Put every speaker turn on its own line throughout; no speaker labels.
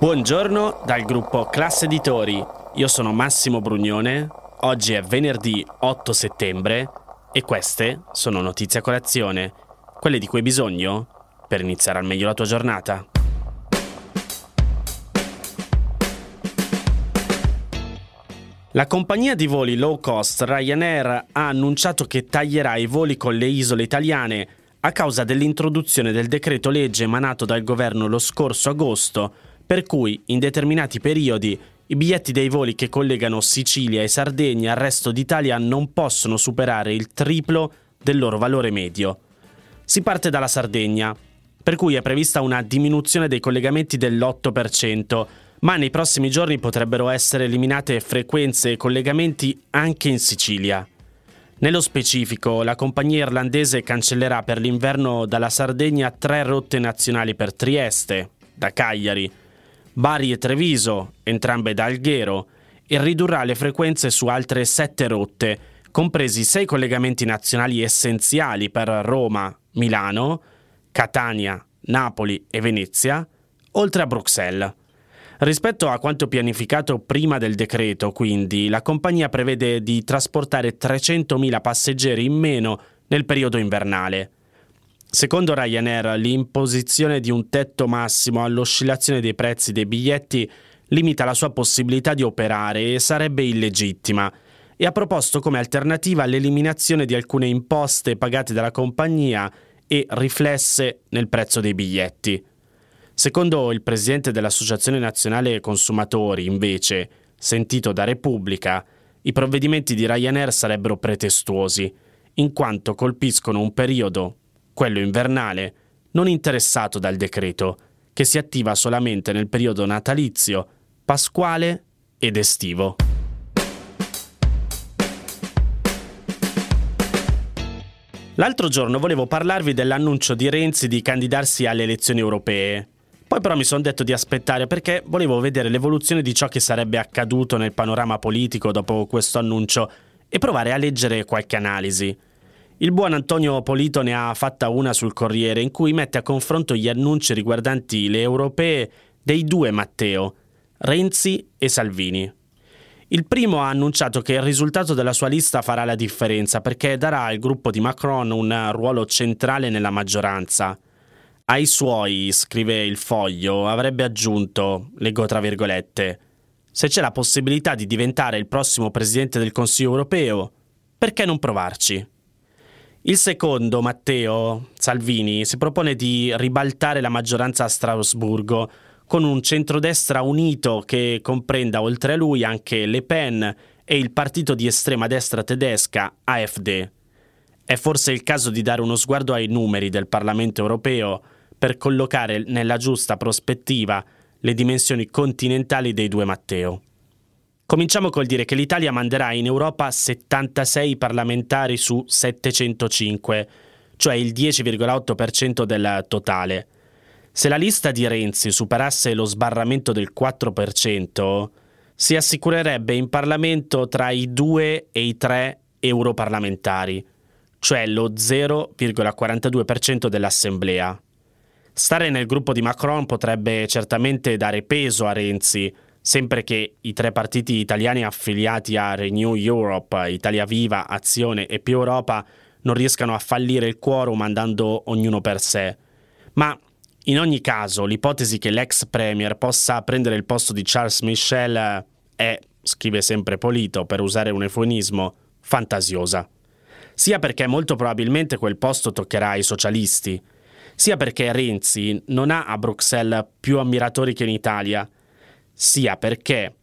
Buongiorno dal gruppo Classe Editori. Io sono Massimo Brugnone. Oggi è venerdì 8 settembre e queste sono notizie a colazione, quelle di cui hai bisogno per iniziare al meglio la tua giornata. La compagnia di voli low cost Ryanair ha annunciato che taglierà i voli con le isole italiane a causa dell'introduzione del decreto legge emanato dal governo lo scorso agosto, per cui in determinati periodi i biglietti dei voli che collegano Sicilia e Sardegna al resto d'Italia non possono superare il triplo del loro valore medio. Si parte dalla Sardegna, per cui è prevista una diminuzione dei collegamenti dell'8%, ma nei prossimi giorni potrebbero essere eliminate frequenze e collegamenti anche in Sicilia. Nello specifico, la compagnia irlandese cancellerà per l'inverno dalla Sardegna tre rotte nazionali per Trieste, da Cagliari, Bari e Treviso, entrambe da Alghero, e ridurrà le frequenze su altre sette rotte, compresi sei collegamenti nazionali essenziali per Roma, Milano, Catania, Napoli e Venezia, oltre a Bruxelles. Rispetto a quanto pianificato prima del decreto, quindi, la compagnia prevede di trasportare 300.000 passeggeri in meno nel periodo invernale. Secondo Ryanair, l'imposizione di un tetto massimo all'oscillazione dei prezzi dei biglietti limita la sua possibilità di operare e sarebbe illegittima, e ha proposto come alternativa l'eliminazione di alcune imposte pagate dalla compagnia e riflesse nel prezzo dei biglietti. Secondo il presidente dell'Associazione Nazionale Consumatori, invece, sentito da Repubblica, i provvedimenti di Ryanair sarebbero pretestuosi, in quanto colpiscono un periodo, quello invernale, non interessato dal decreto, che si attiva solamente nel periodo natalizio, pasquale ed estivo. L'altro giorno volevo parlarvi dell'annuncio di Renzi di candidarsi alle elezioni europee. Poi però mi sono detto di aspettare perché volevo vedere l'evoluzione di ciò che sarebbe accaduto nel panorama politico dopo questo annuncio e provare a leggere qualche analisi. Il buon Antonio Polito ne ha fatta una sul Corriere in cui mette a confronto gli annunci riguardanti le europee dei due Matteo, Renzi e Salvini. Il primo ha annunciato che il risultato della sua lista farà la differenza perché darà al gruppo di Macron un ruolo centrale nella maggioranza. Ai suoi, scrive il foglio, avrebbe aggiunto, leggo tra virgolette, se c'è la possibilità di diventare il prossimo presidente del Consiglio europeo, perché non provarci? Il secondo, Matteo Salvini, si propone di ribaltare la maggioranza a Strasburgo con un centrodestra unito che comprenda oltre a lui anche Le Pen e il partito di estrema destra tedesca AfD. È forse il caso di dare uno sguardo ai numeri del Parlamento europeo per collocare nella giusta prospettiva le dimensioni continentali dei due Matteo. Cominciamo col dire che l'Italia manderà in Europa 76 parlamentari su 705, cioè il 10,8% del totale. Se la lista di Renzi superasse lo sbarramento del 4%, si assicurerebbe in Parlamento tra i 2 e i 3 europarlamentari, cioè lo 0,42% dell'Assemblea. Stare nel gruppo di Macron potrebbe certamente dare peso a Renzi, sempre che i tre partiti italiani affiliati a Renew Europe, Italia Viva, Azione e Più Europa non riescano a fallire il quorum andando ognuno per sé. Ma in ogni caso, l'ipotesi che l'ex premier possa prendere il posto di Charles Michel è, scrive sempre Polito, per usare un eufemismo, fantasiosa. Sia perché molto probabilmente quel posto toccherà ai socialisti, sia perché Renzi non ha a Bruxelles più ammiratori che in Italia, sia perché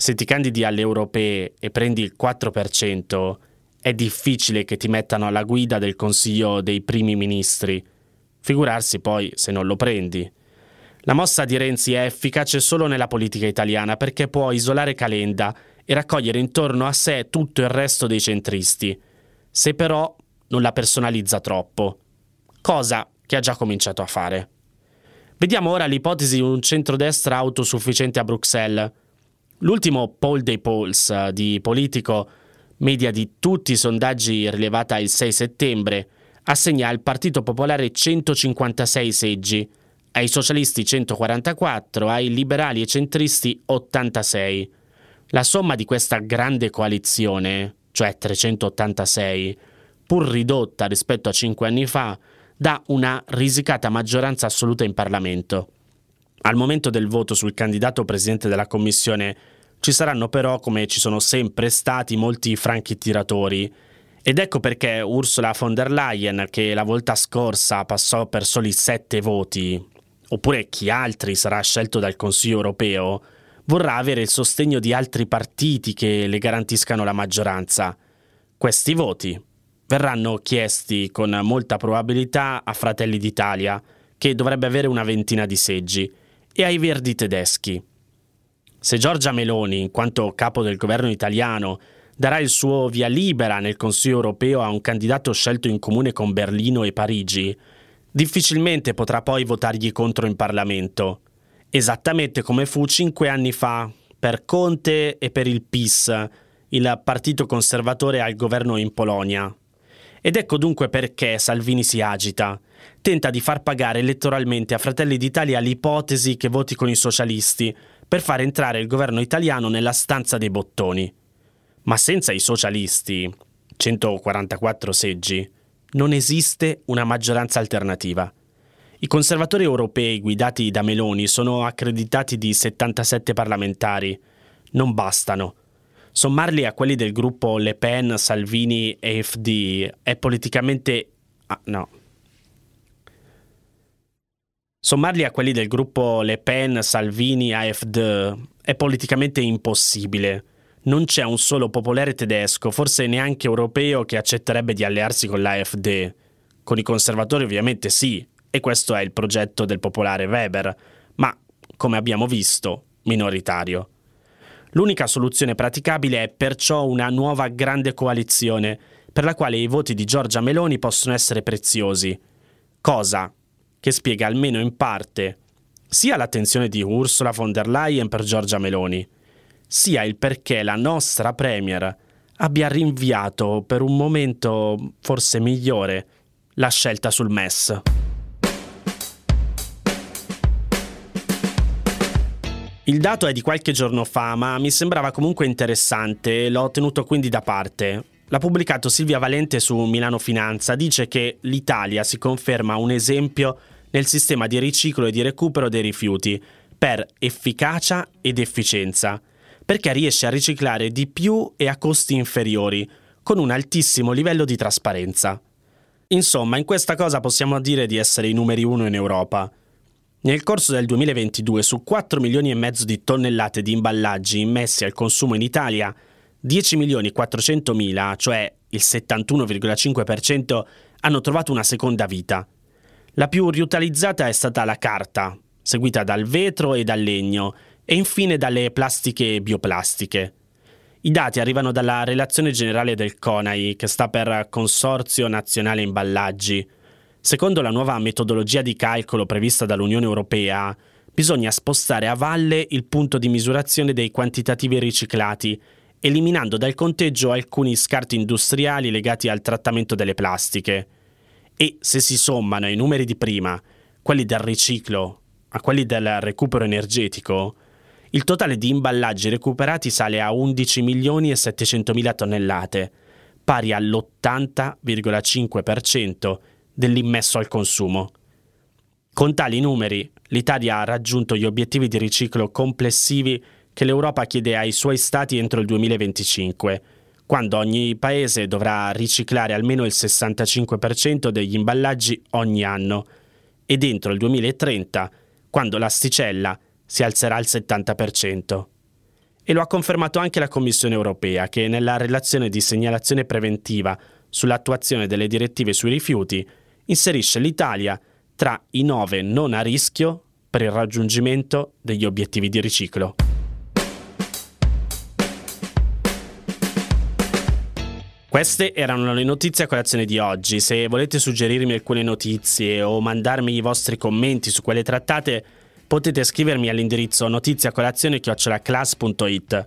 Se ti candidi alle europee e prendi il 4%, è difficile che ti mettano alla guida del Consiglio dei primi ministri. Figurarsi poi se non lo prendi. La mossa di Renzi è efficace solo nella politica italiana perché può isolare Calenda e raccogliere intorno a sé tutto il resto dei centristi, se però non la personalizza troppo, cosa che ha già cominciato a fare. Vediamo ora l'ipotesi di un centrodestra autosufficiente a Bruxelles. L'ultimo poll dei polls eh, di Politico, media di tutti i sondaggi rilevata il 6 settembre, assegna al Partito Popolare 156 seggi, ai socialisti 144, ai liberali e centristi 86. La somma di questa grande coalizione, cioè 386, pur ridotta rispetto a cinque anni fa, dà una risicata maggioranza assoluta in Parlamento. Al momento del voto sul candidato presidente della Commissione ci saranno però, come ci sono sempre stati, molti franchi tiratori. Ed ecco perché Ursula von der Leyen, che la volta scorsa passò per soli sette voti, oppure chi altri sarà scelto dal Consiglio europeo, vorrà avere il sostegno di altri partiti che le garantiscano la maggioranza. Questi voti verranno chiesti con molta probabilità a Fratelli d'Italia, che dovrebbe avere una ventina di seggi, e ai Verdi tedeschi. Se Giorgia Meloni, in quanto capo del governo italiano, darà il suo via libera nel Consiglio europeo a un candidato scelto in comune con Berlino e Parigi, difficilmente potrà poi votargli contro in Parlamento, esattamente come fu cinque anni fa per Conte e per il PIS, il partito conservatore al governo in Polonia. Ed ecco dunque perché Salvini si agita. Tenta di far pagare elettoralmente a Fratelli d'Italia l'ipotesi che voti con i socialisti per far entrare il governo italiano nella stanza dei bottoni. Ma senza i socialisti, 144 seggi, non esiste una maggioranza alternativa. I conservatori europei guidati da Meloni sono accreditati di 77 parlamentari. Non bastano. Sommarli a quelli del gruppo Le Pen, Salvini e FD è politicamente... Ah, no. Sommarli a quelli del gruppo Le Pen, Salvini, AfD è politicamente impossibile. Non c'è un solo popolare tedesco, forse neanche europeo, che accetterebbe di allearsi con l'AfD. Con i conservatori ovviamente sì, e questo è il progetto del popolare Weber, ma, come abbiamo visto, minoritario. L'unica soluzione praticabile è perciò una nuova grande coalizione, per la quale i voti di Giorgia Meloni possono essere preziosi, cosa che spiega almeno in parte sia l'attenzione di Ursula von der Leyen per Giorgia Meloni, sia il perché la nostra Premier abbia rinviato per un momento forse migliore la scelta sul MES. Il dato è di qualche giorno fa, ma mi sembrava comunque interessante e l'ho tenuto quindi da parte. L'ha pubblicato Silvia Valente su Milano Finanza, dice che l'Italia si conferma un esempio nel sistema di riciclo e di recupero dei rifiuti per efficacia ed efficienza, perché riesce a riciclare di più e a costi inferiori, con un altissimo livello di trasparenza. Insomma, in questa cosa possiamo dire di essere i numeri uno in Europa. Nel corso del 2022, su 4 milioni e mezzo di tonnellate di imballaggi immessi al consumo in Italia, 10 milioni 400 mila, cioè il 71,5%, hanno trovato una seconda vita. La più riutilizzata è stata la carta, seguita dal vetro e dal legno, e infine dalle plastiche bioplastiche. I dati arrivano dalla relazione generale del CONAI, che sta per Consorzio Nazionale Imballaggi, Secondo la nuova metodologia di calcolo prevista dall'Unione Europea, bisogna spostare a valle il punto di misurazione dei quantitativi riciclati, eliminando dal conteggio alcuni scarti industriali legati al trattamento delle plastiche. E se si sommano i numeri di prima, quelli del riciclo, a quelli del recupero energetico, il totale di imballaggi recuperati sale a 11 milioni e 700 mila tonnellate, pari all'80,5% dell'immesso al consumo. Con tali numeri, l'Italia ha raggiunto gli obiettivi di riciclo complessivi che l'Europa chiede ai suoi Stati entro il 2025, quando ogni paese dovrà riciclare almeno il 65% degli imballaggi ogni anno, ed entro il 2030, quando l'asticella si alzerà al 70%. E lo ha confermato anche la Commissione europea, che nella relazione di segnalazione preventiva sull'attuazione delle direttive sui rifiuti inserisce l'Italia tra i nove non a rischio per il raggiungimento degli obiettivi di riciclo. Queste erano le notizie a colazione di oggi. Se volete suggerirmi alcune notizie o mandarmi i vostri commenti su quelle trattate, potete scrivermi all'indirizzo notiziacolazione.it.